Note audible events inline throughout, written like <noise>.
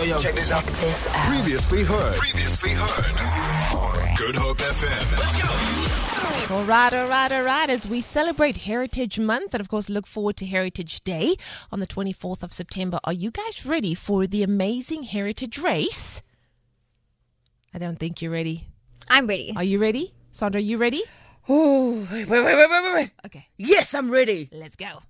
yo, yo. Check this out. This out. Previously heard. Previously heard. Good Hope FM. Let's go. All right, all right, all right. As we celebrate Heritage Month and, of course, look forward to Heritage Day on the 24th of September, are you guys ready for the amazing Heritage Race? I don't think you're ready. I'm ready. Are you ready? Sandra, you ready? Oh, wait, wait, wait, wait, wait, wait. Okay, Yes, I'm ready. let's go.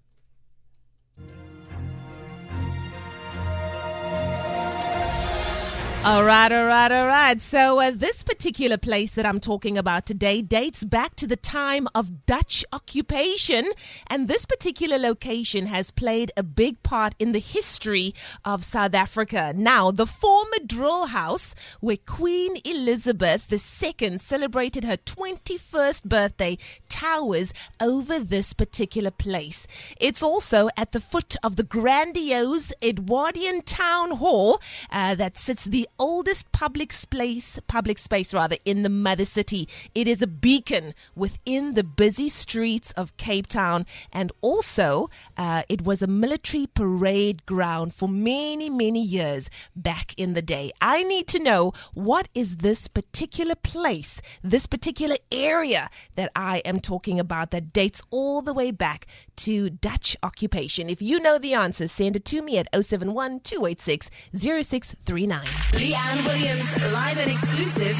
All right, all right, all right. So, uh, this particular place that I'm talking about today dates back to the time of Dutch occupation. And this particular location has played a big part in the history of South Africa. Now, the former drill house where Queen Elizabeth II celebrated her 21st birthday towers over this particular place. It's also at the foot of the grandiose Edwardian Town Hall uh, that sits the oldest public space, public space rather, in the mother city. It is a beacon within the busy streets of Cape Town, and also uh, it was a military parade ground for many, many years back in the day. I need to know what is this particular place, this particular area that I am talking about that dates all the way back to Dutch occupation. If you know the answer, send it to me at 071 286 0639. Leigh-Anne Williams, live and exclusive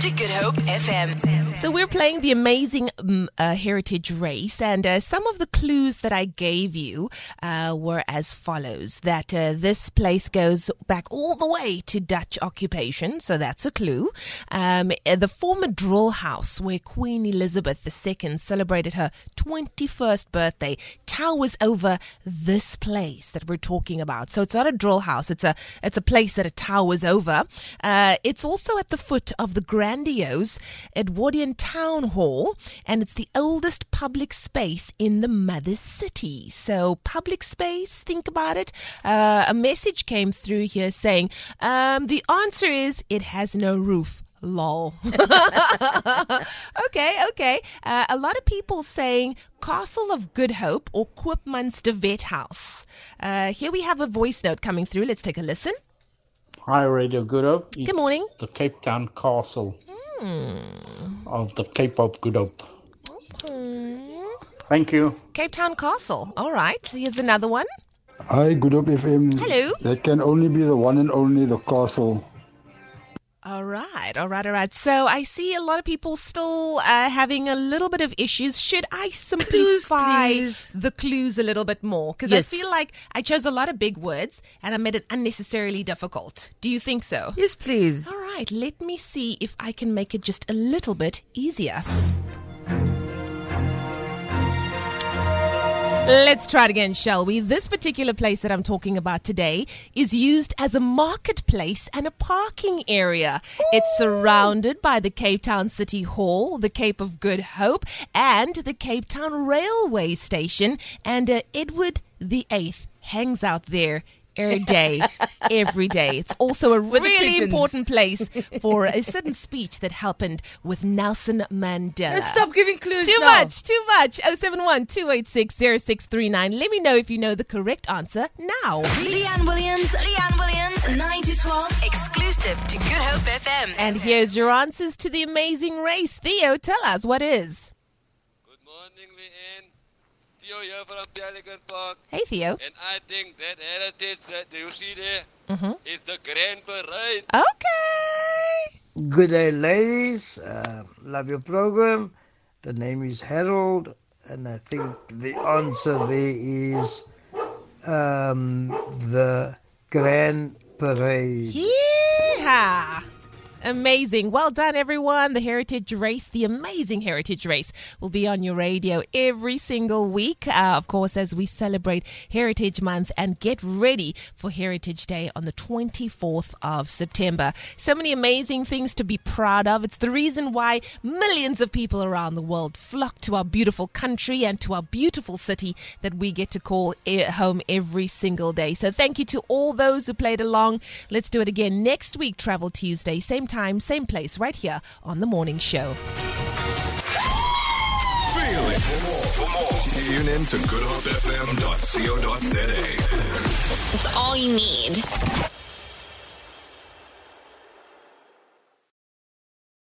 to Good Hope FM. So we're playing the amazing um, uh, heritage race, and uh, some of the clues that I gave you uh, were as follows: that uh, this place goes back all the way to Dutch occupation, so that's a clue. Um, the former drill house where Queen Elizabeth II celebrated her 21st birthday towers over this place that we're talking about. So it's not a drill house; it's a it's a place that it towers over. Uh, it's also at the foot of the grandiose Edwardian Town Hall, and it's the oldest public space in the mother city. So, public space, think about it. Uh, a message came through here saying um, the answer is it has no roof. Lol. <laughs> okay, okay. Uh, a lot of people saying Castle of Good Hope or Koopmans-de Wet House. Uh, here we have a voice note coming through. Let's take a listen. Hi, Radio Good Hope. It's morning. The Cape Town Castle of the Cape of Good Hope. Thank you. Cape Town Castle. All right. Here's another one. Hi, Good Hope FM. Hello. That can only be the one and only the castle. All right, all right, all right. So I see a lot of people still uh, having a little bit of issues. Should I simplify please. the clues a little bit more? Because Yes. I feel like I chose a lot of big words and I made it unnecessarily difficult. Do you think so? Yes, please. All right, let me see if I can make it just a little bit easier. Let's try it again, shall we? This particular place that I'm talking about today is used as a marketplace and a parking area. It's surrounded by the Cape Town City Hall, the Cape of Good Hope, and the Cape Town Railway Station. And uh, Edward Eighth hangs out there every day, every day. It's also a really important place <laughs> for a certain speech that happened with Nelson Mandela. Let's stop giving clues Too now. much, too much. 071 286 0639. Let me know if you know the correct answer now. Leigh-Anne Williams, Leigh-Anne Williams, 9 to 12, exclusive to Good Hope FM. And here's your answers to the amazing race. Theo, tell us what is. Good morning, Leigh-Anne. Theo here from Pelican Park. Hey, Theo. And I think that heritage that you see there mm-hmm. there is the Grand Parade. Okay. Good day, ladies. Uh, love your program. The name is Harold, and I think the answer there is um, the Grand Parade. Yeah. Amazing. Well done, everyone. The Heritage Race, the amazing Heritage Race, will be on your radio every single week, uh, of course, as we celebrate Heritage Month and get ready for Heritage Day on the 24th of September. So many amazing things to be proud of. It's the reason why millions of people around the world flock to our beautiful country and to our beautiful city that we get to call e- home every single day. So thank you to all those who played along. Let's do it again next week, Travel Tuesday, same time, same place, right here on The Morning Show. Feel it. For more, for more, tune in to goodhopefm.co.za. It's all you need.